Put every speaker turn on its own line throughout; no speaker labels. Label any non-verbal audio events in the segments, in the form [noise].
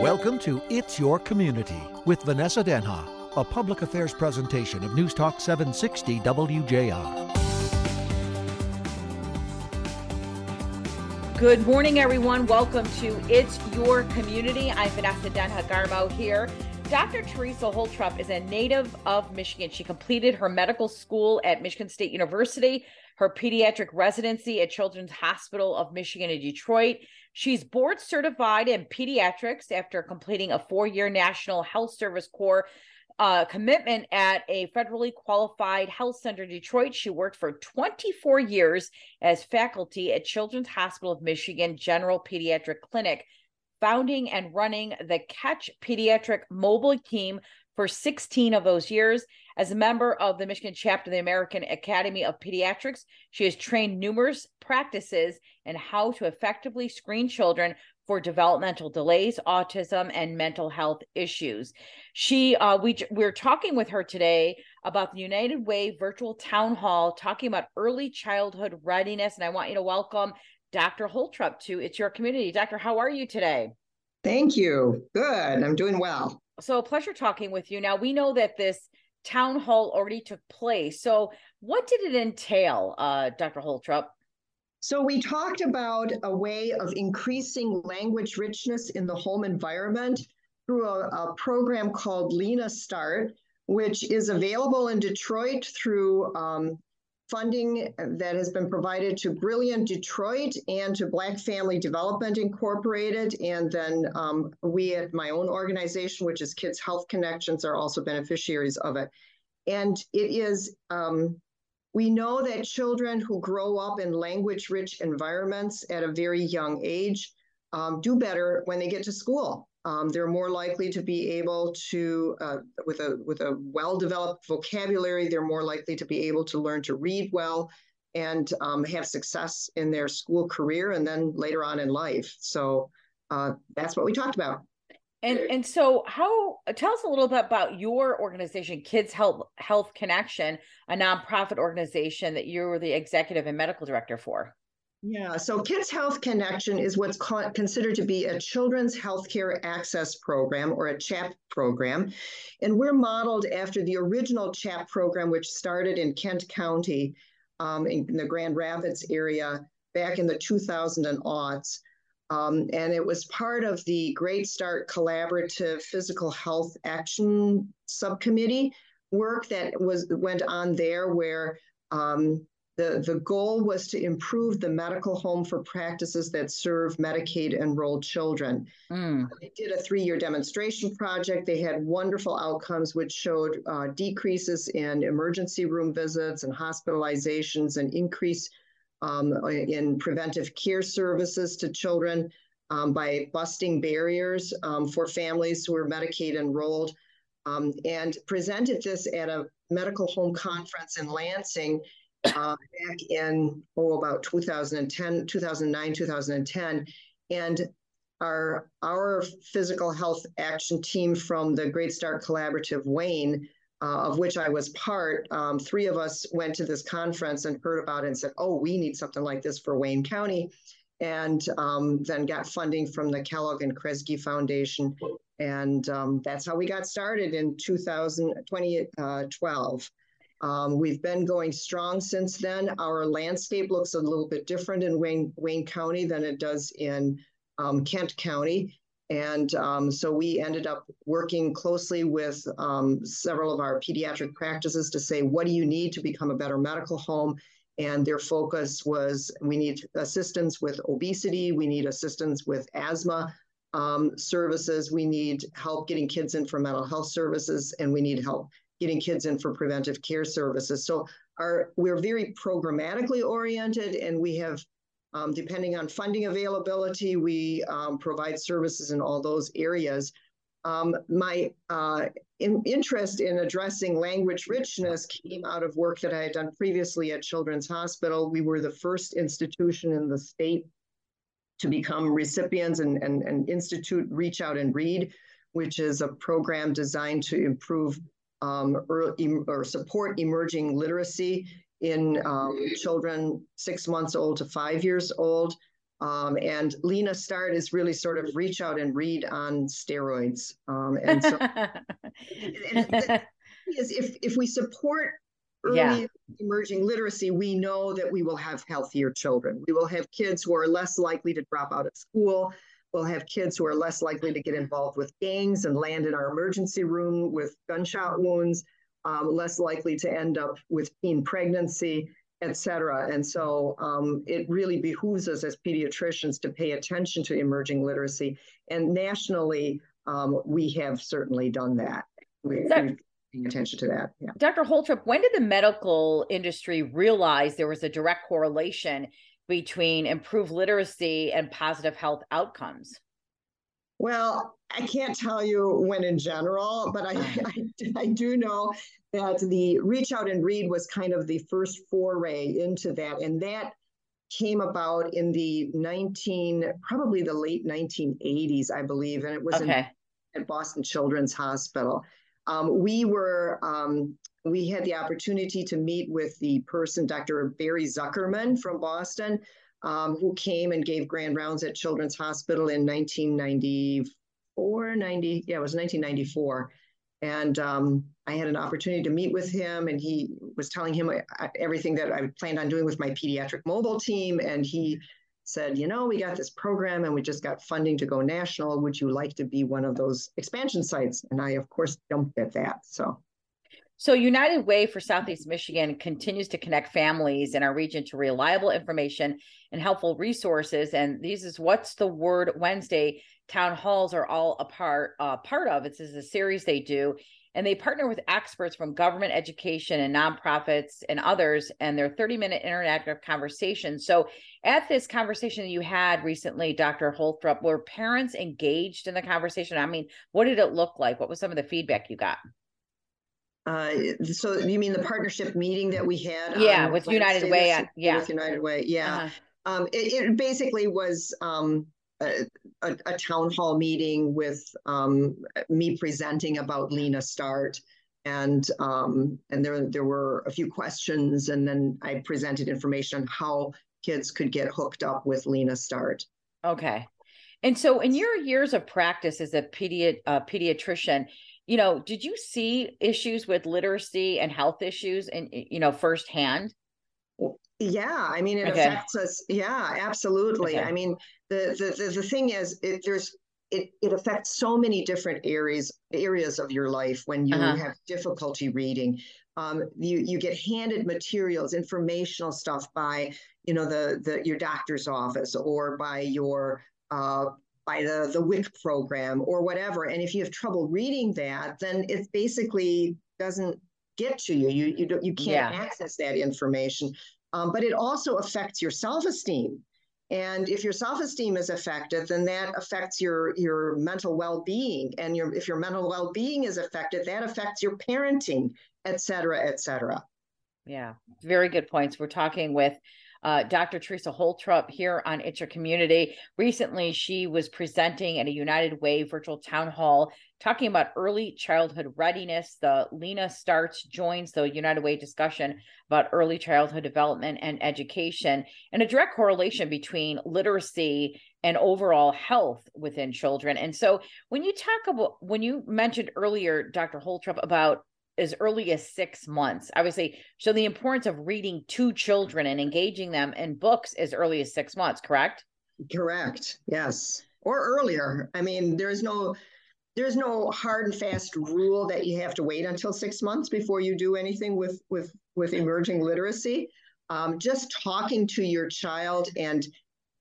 Welcome to It's Your Community with Vanessa Denha, a public affairs presentation of News Talk 760 WJR.
Good morning, everyone. Welcome to It's Your Community. I'm Vanessa Denha Garmo here. Dr. Teresa Holtrop is a native of Michigan. She completed her medical school at Michigan State University, her pediatric residency at Children's Hospital of Michigan in Detroit, She's board certified in pediatrics after completing a four year National Health Service Corps uh, commitment at a federally qualified health center in Detroit. She worked for 24 years as faculty at Children's Hospital of Michigan General Pediatric Clinic, founding and running the Catch Pediatric Mobile Team for 16 of those years. As a member of the Michigan chapter of the American Academy of Pediatrics, she has trained numerous practices in how to effectively screen children for developmental delays, autism, and mental health issues. She, uh, we we're talking with her today about the United Way virtual town hall, talking about early childhood readiness, and I want you to welcome Dr. Holtrop to It's Your Community. Doctor, how are you today?
Thank you. Good. I'm doing well.
So, a pleasure talking with you. Now, we know that this town hall already took place. So, what did it entail, uh, Dr. Holtrop?
So, we talked about a way of increasing language richness in the home environment through a, a program called Lena Start, which is available in Detroit through um, funding that has been provided to Brilliant Detroit and to Black Family Development Incorporated. And then um, we at my own organization, which is Kids Health Connections, are also beneficiaries of it. And it is, um, we know that children who grow up in language rich environments at a very young age um, do better when they get to school. Um, they're more likely to be able to, uh, with a with a well-developed vocabulary, they're more likely to be able to learn to read well and um, have success in their school career and then later on in life. So uh, that's what we talked about.
And and so how tell us a little bit about your organization, Kids Health Health Connection, a nonprofit organization that you're the executive and medical director for.
Yeah, so Kids Health Connection is what's considered to be a children's healthcare access program or a CHAP program. And we're modeled after the original CHAP program, which started in Kent County um, in, the Grand Rapids area back in the 2000 and aughts. Um, and it was part of the Great Start Collaborative Physical Health Action Subcommittee work that was went on there where um, the, the goal was to improve the medical home for practices that serve Medicaid enrolled children. Mm. They did a three year demonstration project. They had wonderful outcomes, which showed uh, decreases in emergency room visits and hospitalizations and increase um, in preventive care services to children um, by busting barriers um, for families who are Medicaid enrolled. Um, and presented this at a medical home conference in Lansing uh, back in, oh, about 2010, 2009, 2010. And our, our physical health action team from the Great Start Collaborative, Wayne, uh, of which I was part, um, three of us went to this conference and heard about it and said, oh, we need something like this for Wayne County. And um, then got funding from the Kellogg and Kresge Foundation. And um, that's how we got started in 2000, 2012. Um, we've been going strong since then. Our landscape looks a little bit different in Wayne, Wayne County than it does in um, Kent County. And um, so we ended up working closely with um, several of our pediatric practices to say, what do you need to become a better medical home? And their focus was we need assistance with obesity, we need assistance with asthma um, services, we need help getting kids in for mental health services, and we need help getting kids in for preventive care services. So our we're very programmatically oriented, and we have, um, depending on funding availability, we um, provide services in all those areas. Um, my uh, in, interest in addressing language richness came out of work that I had done previously at Children's Hospital. We were the first institution in the state to become recipients and, and, and institute Reach Out and Read, which is a program designed to improve um, or, or, support emerging literacy in um, children six months old to five years old. Um, and Lena Start is really sort of reach out and read on steroids. Um, and so, [laughs] [laughs] is if if we support early yeah. emerging literacy, we know that we will have healthier children. We will have kids who are less likely to drop out of school. We'll have kids who are less likely to get involved with gangs and land in our emergency room with gunshot wounds, um, less likely to end up with teen pregnancy, et cetera. And so um, it really behooves us as pediatricians to pay attention to emerging literacy. And nationally, um, we have certainly done that. We, that, paying attention to that. Yeah.
Dr. Holtrop, when did the medical industry realize there was a direct correlation between improved literacy and positive health outcomes?
Well, I can't tell you when in general, but I, I, I, do know that the Reach Out and Read was kind of the first foray into that. And that came about in the 19, probably the late 1980s, I believe. And it was okay. in, at Boston Children's Hospital. Um, we were um, we had the opportunity to meet with the person, Dr. Barry Zuckerman from Boston, um, who came and gave grand rounds at Children's Hospital in 1994, 90, yeah, it was 1994. And um, I had an opportunity to meet with him, and he was telling him uh, everything that I planned on doing with my pediatric mobile team. And he said, you know, we got this program and we just got funding to go national. Would you like to be one of those expansion sites? And I, of course, jumped at that. So.
So, United Way for Southeast Michigan continues to connect families in our region to reliable information and helpful resources. And these is what's the word Wednesday town halls are all a part uh, part of. It's is a series they do, and they partner with experts from government education and nonprofits and others and their 30 minute interactive conversation. So at this conversation you had recently dr holtrop were parents engaged in the conversation? I mean what did it look like? What was some of the feedback you got?
Uh, so you mean the partnership meeting that we had
yeah with united way uh, yeah.
with united way yeah. Uh-huh. um, it, it, basically was um, a, a, town hall meeting with um, me presenting about Lena Start, and um, and there there were a few questions, and then I presented information on how kids could get hooked up with Lena Start.
Okay, and so in your years of practice as a pedi- uh, pediatrician, you know, did you see issues with literacy and health issues, and you know, firsthand?
Yeah, I mean, it okay. affects us. Yeah, absolutely. Okay. I mean, the, the the, the thing is, it, there's it, it affects so many different areas areas of your life when you uh-huh. have difficulty reading. Um, you you get handed materials, informational stuff by you know the the your doctor's office or by your uh, by the the WIC program or whatever. And if you have trouble reading that, then it basically doesn't get to you. You you don't you can't yeah. access that information. Um, but it also affects your self-esteem. And if your self-esteem is affected, then that affects your your mental well-being. And your if your mental well-being is affected, that affects your parenting, et cetera, et cetera.
Yeah, very good points. We're talking with uh, Dr. Teresa Holtrop here on It's Your Community. Recently, she was presenting at a United Way virtual town hall talking about early childhood readiness. The Lena Starts joins the United Way discussion about early childhood development and education and a direct correlation between literacy and overall health within children. And so when you talk about when you mentioned earlier, Dr. Holtrop, about as early as six months. Obviously, so the importance of reading to children and engaging them in books as early as six months, correct?
Correct. Yes. Or earlier. I mean, there's no there's no hard and fast rule that you have to wait until six months before you do anything with with with emerging literacy. Um, just talking to your child and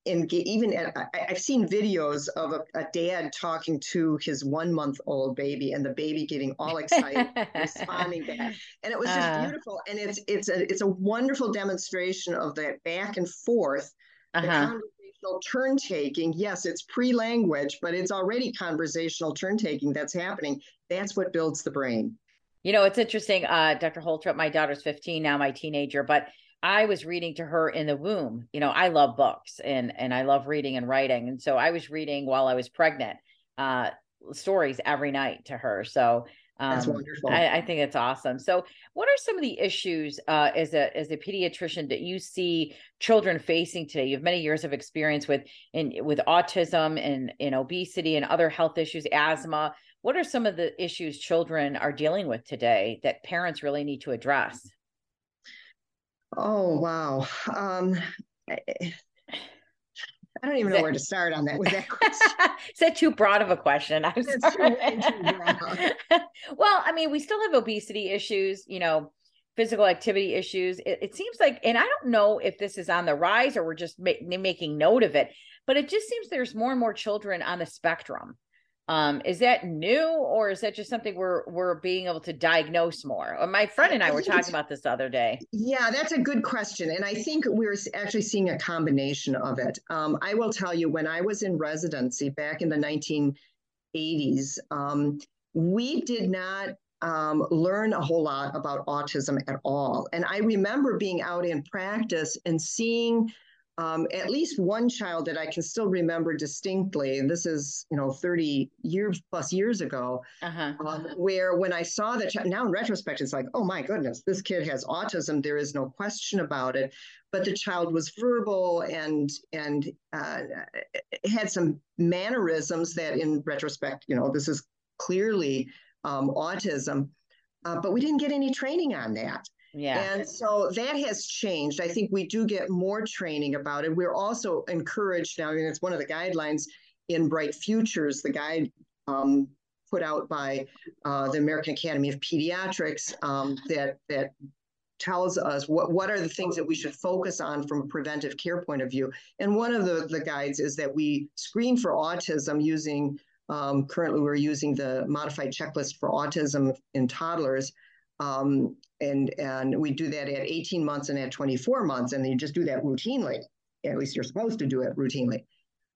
and even I, have seen videos of a, a, dad talking to his one month old baby and the baby getting all excited responding back. [laughs] And it was just uh, beautiful. And it's it's a it's a wonderful demonstration of that back and forth uh-huh. the conversational turn taking. Yes it's pre-language but it's already conversational turn taking that's happening. That's what builds the brain.
You know it's interesting uh, dr holtrop my daughter's 15 now my teenager but I was reading to her in the womb. You know, I love books and and I love reading and writing, and so I was reading while I was pregnant, uh, stories every night to her. So
Um, That's wonderful.
I, I, think it's awesome. So, what are some of the issues uh, as a as a pediatrician that you see children facing today? You have many years of experience with in with autism and in obesity and other health issues, asthma. What are some of the issues children are dealing with today that parents really need to address?
Oh wow. Um, I don't even know where to start on that with that [laughs] question.
Is that too broad of a question? I'm sorry. Too, too [laughs] well, I mean, we still have obesity issues, you know, physical activity issues. It, it, seems like, and I don't know if this is on the rise or we're just ma- making note of it, but it just seems there's more and more children on the spectrum. Um, is that new or is that just something we're we're being able to diagnose more? Uh, my friend and I were talking about this the other day.
Yeah, that's a good question. And I think we're actually seeing a combination of it. Um, I will tell you, when I was in residency back in the 1980s, um, we did not um, learn a whole lot about autism at all. And I remember being out in practice and seeing um, at least one child that I can still remember distinctly, and this is you know 30 years plus years ago, uh-huh. um, where when I saw the child, now in retrospect, it's like, oh my goodness, this kid has autism. There is no question about it. But the child was verbal and and uh, had some mannerisms that, in retrospect, you know, this is clearly um, autism. Uh, but we didn't get any training on that.
Yeah.
And so that has changed. I think we do get more training about it. We're also encouraged now, I mean, it's one of the guidelines in Bright Futures, the guide um, put out by uh, the American Academy of Pediatrics um, that that tells us what, what are the things that we should focus on from a preventive care point of view. And one of the, the guides is that we screen for autism using, um, currently we're using the modified checklist for autism in toddlers. Um, and and we do that at 18 months and at 24 months, and you just do that routinely. At least you're supposed to do it routinely.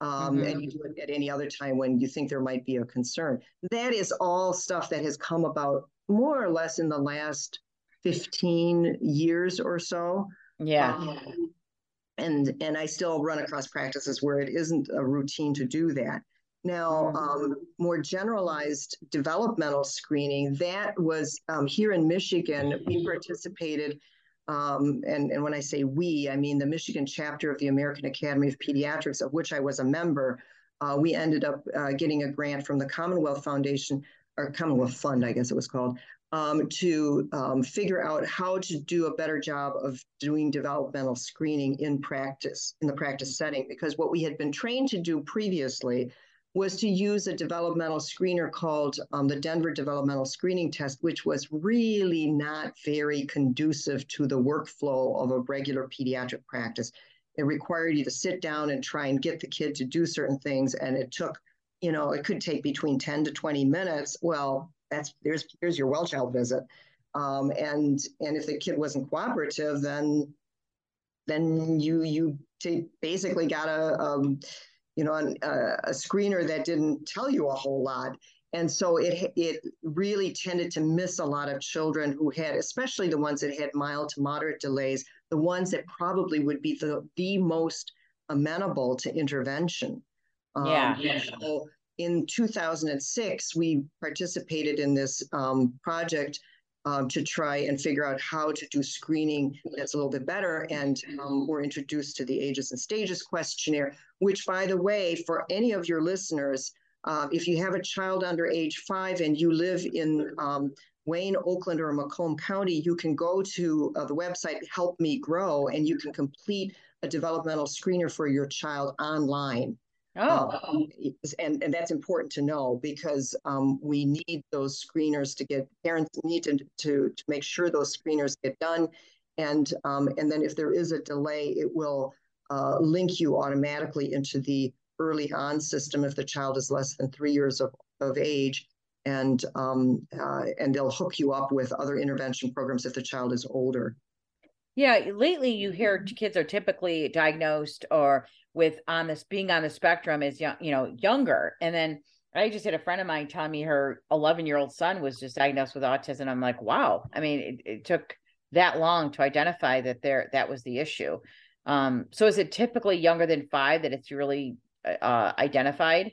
Um, mm-hmm. and you do it at any other time when you think there might be a concern. That is all stuff that has come about more or less in the last 15 years or so.
Yeah. Um,
and and I still run across practices where it isn't a routine to do that. Now, mm-hmm. um, more generalized developmental screening, that was um, here in Michigan, we participated. Um, and, and when I say we, I mean the Michigan chapter of the American Academy of Pediatrics, of which I was a member. Uh, we ended up uh, getting a grant from the Commonwealth Foundation, or Commonwealth Fund, I guess it was called, um, to um, figure out how to do a better job of doing developmental screening in practice, in the practice setting, because what we had been trained to do previously was to use a developmental screener called um, the Denver Developmental Screening Test, which was really not very conducive to the workflow of a regular pediatric practice. It required you to sit down and try and get the kid to do certain things, and it took, you know, it could take between 10 to 20 minutes. Well, that's there's here's your well child visit. Um, and and if the kid wasn't cooperative, then then you you basically got a um, you know, an, uh, a screener that didn't tell you a whole lot. And so it it really tended to miss a lot of children who had, especially the ones that had mild to moderate delays, the ones that probably would be the, the most amenable to intervention.
Um, yeah.
So in 2006, we participated in this um, project um, to try and figure out how to do screening that's a little bit better. And um, we're introduced to the ages and stages questionnaire, which, by the way, for any of your listeners, uh, if you have a child under age five and you live in um, Wayne, Oakland, or Macomb County, you can go to uh, the website Help Me Grow and you can complete a developmental screener for your child online.
Oh,
um, and and that's important to know because um, we need those screeners to get parents need to, to to make sure those screeners get done, and um, and then if there is a delay, it will uh, link you automatically into the early on system if the child is less than three years of, of age, and um, uh, and they'll hook you up with other intervention programs if the child is older.
Yeah, lately you hear mm-hmm. kids are typically diagnosed or with on this being on the spectrum is young, you know, younger. And then I just had a friend of mine tell me her 11 year old son was just diagnosed with autism. I'm like, wow. I mean, it, it took that long to identify that there that was the issue. Um, so is it typically younger than five that it's really uh, identified?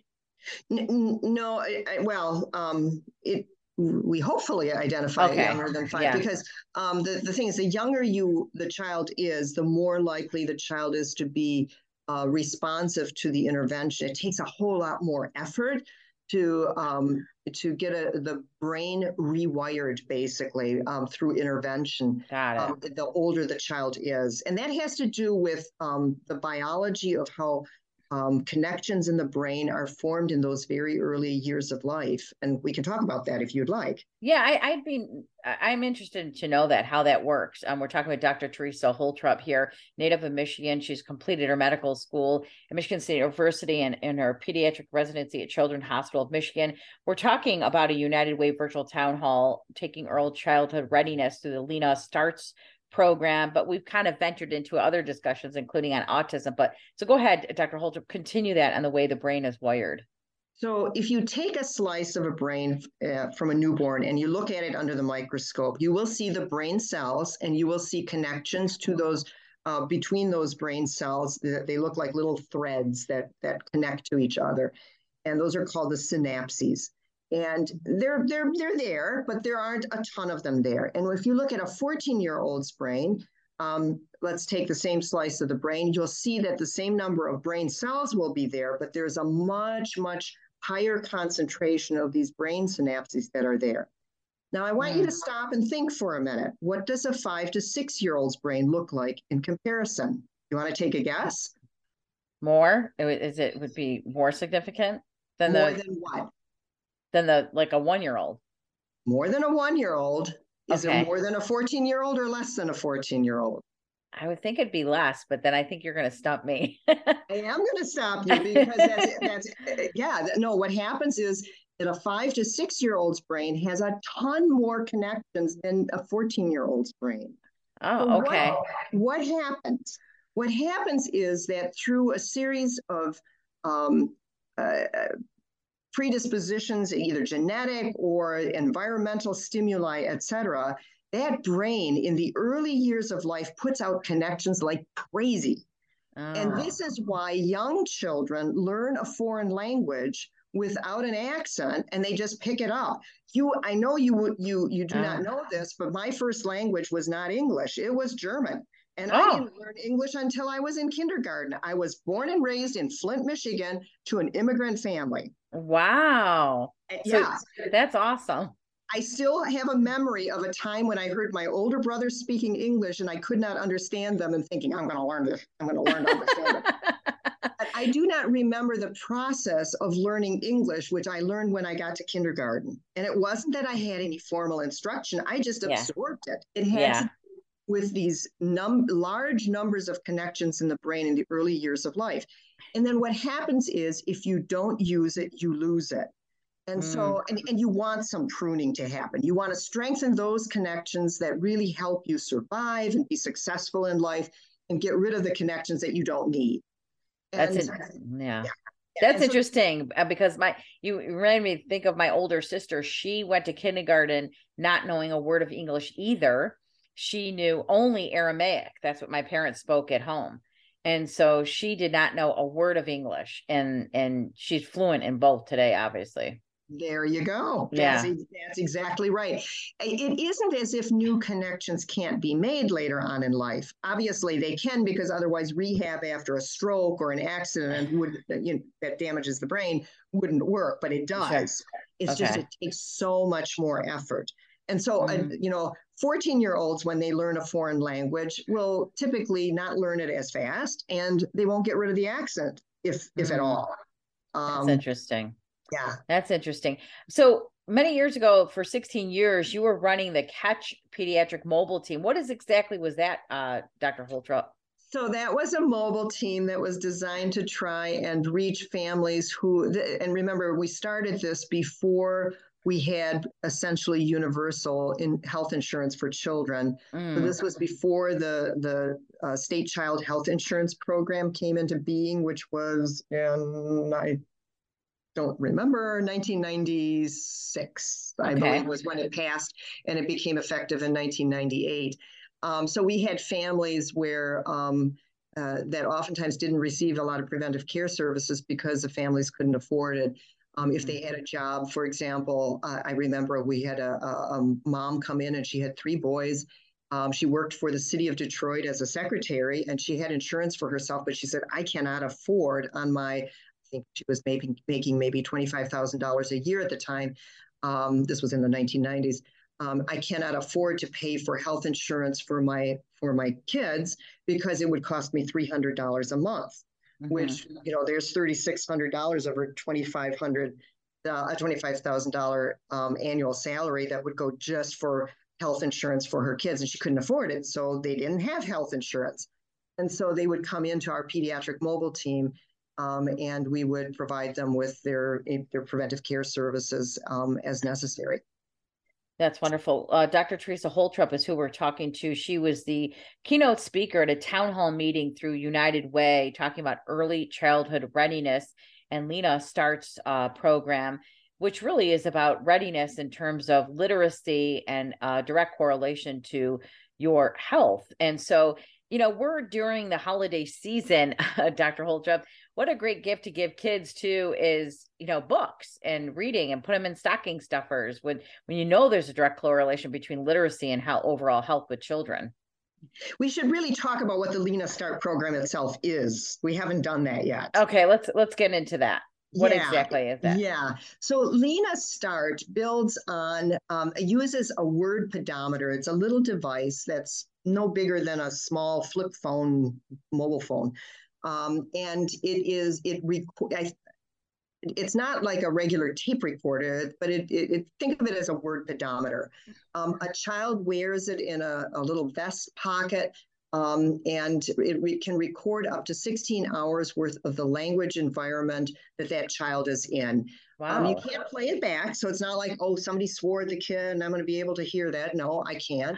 No, I, well, um, it we hopefully identify
Okay.
younger than five
Yeah.
because um, the, the thing is the younger you the child is the more likely the child is to be uh, responsive to the intervention it takes a whole lot more effort to um, to get a, the brain rewired basically um, through intervention
Got it.
um, the older the child is. And that has to do with um, the biology of how um, connections in the brain are formed in those very early years of life. And we can talk about that if you'd like.
Yeah, I, I'd be. I'm interested to know that how that works. Um, we're talking with Dr. Teresa Holtrop here, native of Michigan. She's completed her medical school at Michigan State University and, and her pediatric residency at Children's Hospital of Michigan. We're talking about a United Way virtual town hall taking early childhood readiness through the Lena Starts program, but we've kind of ventured into other discussions, including on autism. But so go ahead, Dr. Holtrop, continue that on the way the brain is wired.
So, if you take a slice of a brain uh, from a newborn and you look at it under the microscope, you will see the brain cells and you will see connections to those uh, between those brain cells. They look like little threads that that connect to each other, and those are called the synapses. And they're they're they're there, but there aren't a ton of them there. And if you look at a 14 year old's brain, um, let's take the same slice of the brain, you'll see that the same number of brain cells will be there, but there's a much, much higher concentration of these brain synapses that are there. Now, I want you to stop and think for a minute. What does a five to six year old's brain look like in comparison? You want to take a guess?
More is it would be more significant than
More
the
than what?
Than the like a one year old.
More than a one year old. Is
Okay.
it more than a 14 year old or less than a 14 year old?
I would think it'd be less, but then I think you're going to stump me. [laughs]
I am going to stop you because that's, that's [laughs] yeah, no, what happens is that a five to six year old's brain has a ton more connections than a 14 year old's brain.
Oh, okay.
What, what happens? What happens is that through a series of um, uh, predispositions, either genetic or environmental stimuli, et cetera, that brain in the early years of life puts out connections like crazy. And
Oh,
this is why young children learn a foreign language without an accent and they just pick it up. You I know you would you you do
Ah.
not know this, but my first language was not English. It was German. And
Oh.
I didn't learn English until I was in kindergarten. I was born and raised in Flint, Michigan to an immigrant family.
wow.
Eh,
so-
yeah,
That's awesome.
I still have a memory of a time when I heard my older brothers speaking English and I could not understand them and thinking, I'm going to learn this. I'm going to learn to understand it. [laughs] But I do not remember the process of learning English, which I learned when I got to kindergarten. And it wasn't that I had any formal instruction, I just
Yeah.
absorbed it. It had
Yeah.
to with these num- large numbers of connections in the brain in the early years of life. And then what happens is if you don't use it, you lose it. And so, and, and you want some pruning to happen. You want to strengthen those connections that really help you survive and be successful in life and get rid of the connections that you don't need.
That's
And-
it. Yeah.
yeah,
That's
so-
interesting uh, because my you you made me think of my older sister. She went to kindergarten not knowing a word of English either. She knew only Aramaic. That's what my parents spoke at home. And so she did not know a word of English and and she's fluent in both today obviously.
There you go.
Yeah.
That's, that's exactly right. It isn't as if new connections can't be made later on in life. Obviously, they can because otherwise, rehab after a stroke or an accident would you know, that damages the brain wouldn't work. But it does. It's just it takes so much more effort. And so, uh,
Mhm.
you know, 14 year olds, when they learn a foreign language, will typically not learn it as fast and they won't get rid of the accent, if, if at
Mhm.
all.
That's
Um,
interesting.
yeah.
That's interesting. So many years ago, for 16 years, you were running the Catch Pediatric Mobile Team. What is exactly was that, uh, Dr. Holtrop?
So that was a mobile team that was designed to try and reach families who, and remember, we started this before we had essentially universal in health insurance for children. So
Mm,
this was before the the uh, state child health insurance program came into being, which was in I don't remember 1996. I believe was when it passed, and it became effective in 1998. Um, so we had families where um, uh, that oftentimes didn't receive a lot of preventive care services because the families couldn't afford it. Um, if they had a job, for example, uh, I remember we had a, a, a, mom come in and she had three boys. Um, she worked for the city of Detroit as a secretary and she had insurance for herself, but she said, I cannot afford on my, I think she was making, making maybe $25,000 a year at the time. Um, this was in the 1990s. Um, I cannot afford to pay for health insurance for my for my kids because it would cost me three hundred dollars a month mm-hmm. which you know there's thirty six hundred dollars over twenty five hundred uh, a twenty five thousand dollar um, annual salary that would go just for health insurance for her kids, and she couldn't afford it, so they didn't have health insurance, and so they would come into our pediatric mobile team. Um, and we would provide them with their their preventive care services um, as necessary.
That's wonderful. Uh, Dr. Teresa Holtrop is who we're talking to. She was the keynote speaker at a town hall meeting through United Way, talking about early childhood readiness and Lena Start's uh, program, which really is about readiness in terms of literacy and uh, direct correlation to your health. And so, you know, we're during the holiday season, [laughs] Dr. Holtrop what a great gift to give kids too is you know books and reading and put them in stocking stuffers when when you know there's a direct correlation between literacy and how overall health with children.
We should really talk about what the lena start program itself is. We haven't done that yet.
Okay let's let's get into that. What yeah, exactly is that?
Yeah. So lena start builds on um, uses a word pedometer. It's a little device that's no bigger than a small flip phone mobile phone um, and it is it rec- it's not like a regular tape recorder, but it, it, it, think of it as a word pedometer. Um, a child wears it in a, a little vest pocket, um, and it re- can record up to 16 hours worth of the language environment that that child is in. Wow. Um, you can't play it back, so it's not like oh somebody swore at the kid and I'm going to be able to hear that. No, I can't.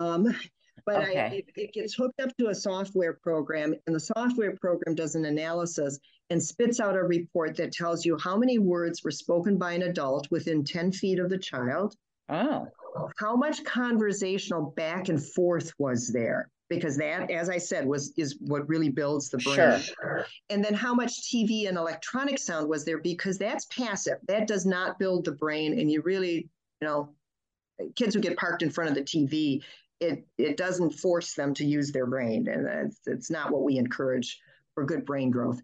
Um, but okay. I, it, it, gets hooked up to a software program, and the software program does an analysis and spits out a report that tells you how many words were spoken by an adult within 10 feet of the child.
Oh.
How much conversational back and forth was there? Because that, as I said, was is what really builds the brain. Sure. And then how much TV and electronic sound was there? Because that's passive. That does not build the brain. And you really, you know, kids who get parked in front of the TV, it it doesn't force them to use their brain, and it's, it's not what we encourage for good brain growth.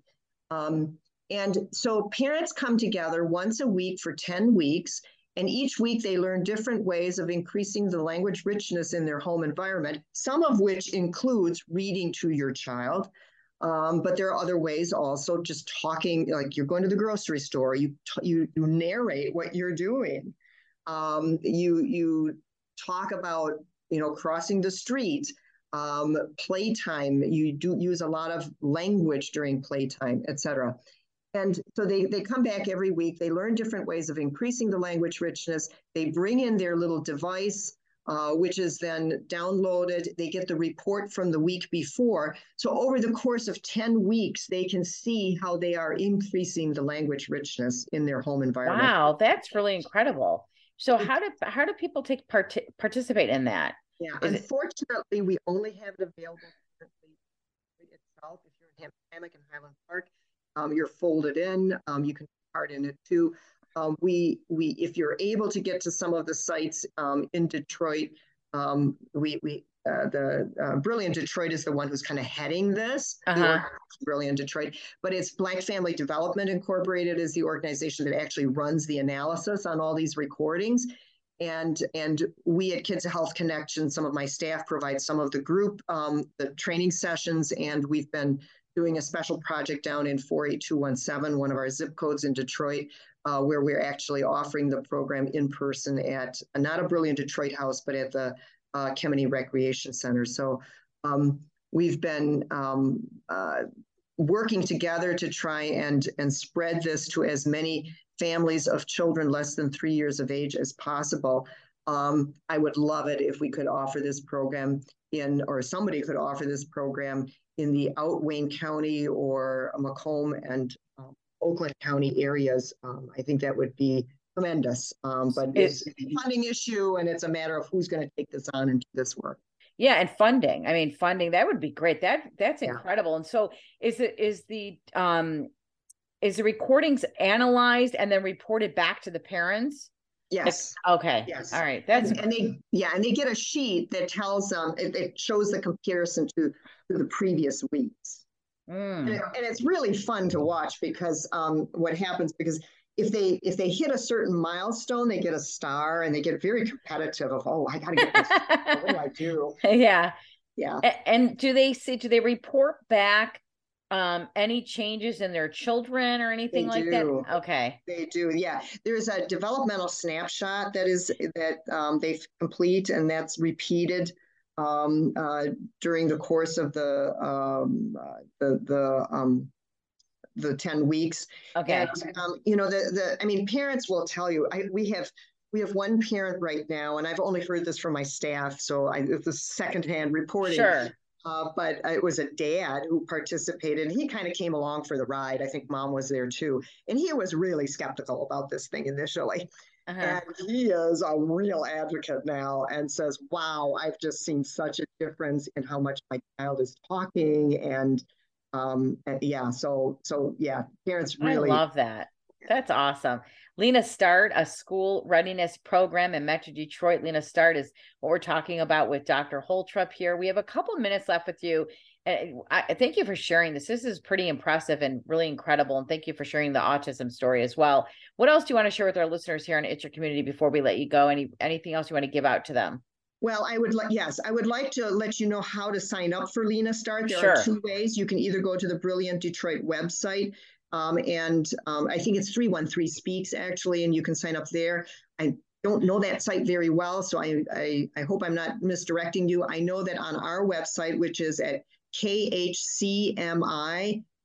Um, and so parents come together once a week for 10 weeks, and each week they learn different ways of increasing the language richness in their home environment, some of which includes reading to your child. Um, but there are other ways also, just talking, like you're going to the grocery store, you, you, you narrate what you're doing. Um, you, you talk about you know, crossing the street, um, playtime. You do use a lot of language during playtime, etc. And so they, they come back every week. They learn different ways of increasing the language richness. They bring in their little device, uh, which is then downloaded. They get the report from the week before. So over the course of 10 weeks, they can see how they are increasing the language richness in their home environment.
Wow, that's really incredible. So how do how do people take part participate in that?
Yeah, Is unfortunately, it... we only have it available itself. If you're in Hamtramck and Highland Park, um, you're folded in. Um, you can part in it too. Um, we we if you're able to get to some of the sites um, in Detroit, um, we we uh, the uh, Brilliant Detroit is the one who's kind of heading this. Uh-huh. Brilliant Detroit, but it's Black Family Development Incorporated is the organization that actually runs the analysis on all these recordings. And and we at Kids Health Connection, some of my staff provide some of the group um, the training sessions, and we've been doing a special project down in 48217, one of our zip codes in Detroit, uh, where we're actually offering the program in person at not a Brilliant Detroit house, but at the uh, Kemeny Recreation Center. So um, we've been um, uh, working together to try and, and spread this to as many families of children less than three years of age as possible. Um, I would love it if we could offer this program in, or somebody could offer this program in the out Wayne County or Macomb and um, Oakland County areas. Um, I think that would be tremendous. Um, but it's, it's a funding issue, and it's a matter of who's going to take this on and do this work.
Yeah, and funding. I mean, funding that would be great. That that's incredible. Yeah. And so, is it is the um is the recordings analyzed and then reported back to the parents?
Yes.
Okay.
Yes.
All right. That's
and, and they yeah, and they get a sheet that tells them it, it shows the comparison to to the previous weeks.
mm,
And, it, and it's really fun to watch because um, what happens because if they if they hit a certain milestone, they get a star and they get very competitive of oh I got to get this. what do I do? [laughs]
yeah.
Yeah.
And do they see? Do they report back um any changes in their children or anything like
do.
that? Okay.
They do, yeah. There's a developmental snapshot that is that um, they complete, and that's repeated um, uh, during the course of the um, uh, the the um, the ten weeks.
Okay.
And um, you know, the the I mean, parents will tell you. I we have we have one parent right now, and I've only heard this from my staff, so I it's a secondhand reporting.
Sure.
Uh, but it was a dad who participated. He kind of came along for the ride. I think mom was there too, and he was really skeptical about this thing initially.
Uh-huh.
And he is a real advocate now and says, Wow, I've just seen such a difference in how much my child is talking. And um, yeah, so so yeah, parents really
I love that. That's awesome. Lena Start, a school readiness program in Metro Detroit. Lena Start is what we're talking about with Dr. Holtrop here. We have a couple minutes left with you. And I thank you for sharing this. This is pretty impressive and really incredible. And thank you for sharing the autism story as well. What else do you want to share with our listeners here on It's Your Community before we let you go? Any anything else you want to give out to them?
Well, I would like, yes, I would like to let you know how to sign up for Lena Start. There
Sure.
are two ways. You can either go to the Brilliant Detroit website, um, and um, I think it's 313 Speaks actually, and you can sign up there. I don't know that site very well, so I, I, I hope I'm not misdirecting you. I know that on our website, which is at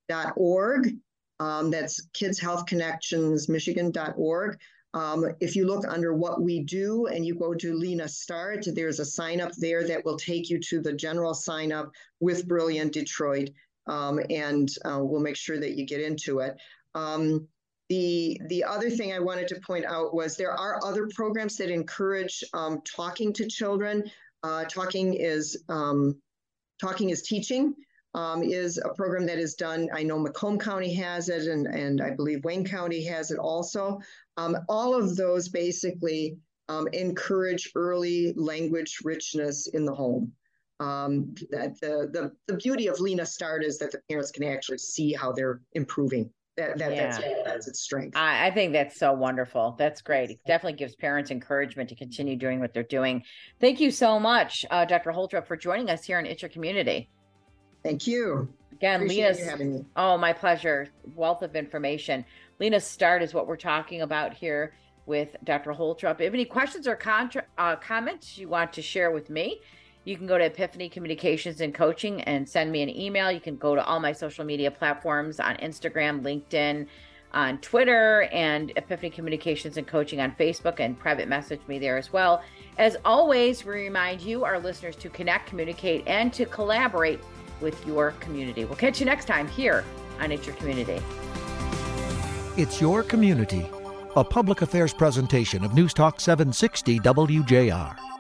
khcmi.org, um, that's Kids Health Connections Michigan.org. Um, if you look under what we do and you go to Lena Start, there's a sign up there that will take you to the general sign up with Brilliant Detroit. Um, and uh, we'll make sure that you get into it. Um, the, the other thing I wanted to point out was there are other programs that encourage um, talking to children. Uh, talking is um, talking is teaching um, is a program that is done. I know Macomb County has it, and, and I believe Wayne County has it also. Um, all of those basically um, encourage early language richness in the home. Um, that the, the the beauty of Lena Start is that the parents can actually see how they're improving. That, that that's,
Yeah.
that's its strength.
I, I think that's so wonderful. That's great. It definitely gives parents encouragement to continue doing what they're doing. Thank you so much, uh, Dr. Holtrop, for joining us here in Your Community.
Thank you.
Again,
Appreciate
Lena's
me.
Oh, my pleasure. Wealth of information. Lena Start is what we're talking about here with Dr. Holtrop. If you have any questions or contra- uh, comments you want to share with me, you can go to Epiphany Communications and Coaching and send me an email. You can go to all my social media platforms on Instagram, LinkedIn, on Twitter, and Epiphany Communications and Coaching on Facebook, and private message me there as well. As always, we remind you, our listeners, to connect, communicate, and to collaborate with your community. We'll catch you next time here on It's Your Community.
It's Your Community, a public affairs presentation of News Talk 760 WJR.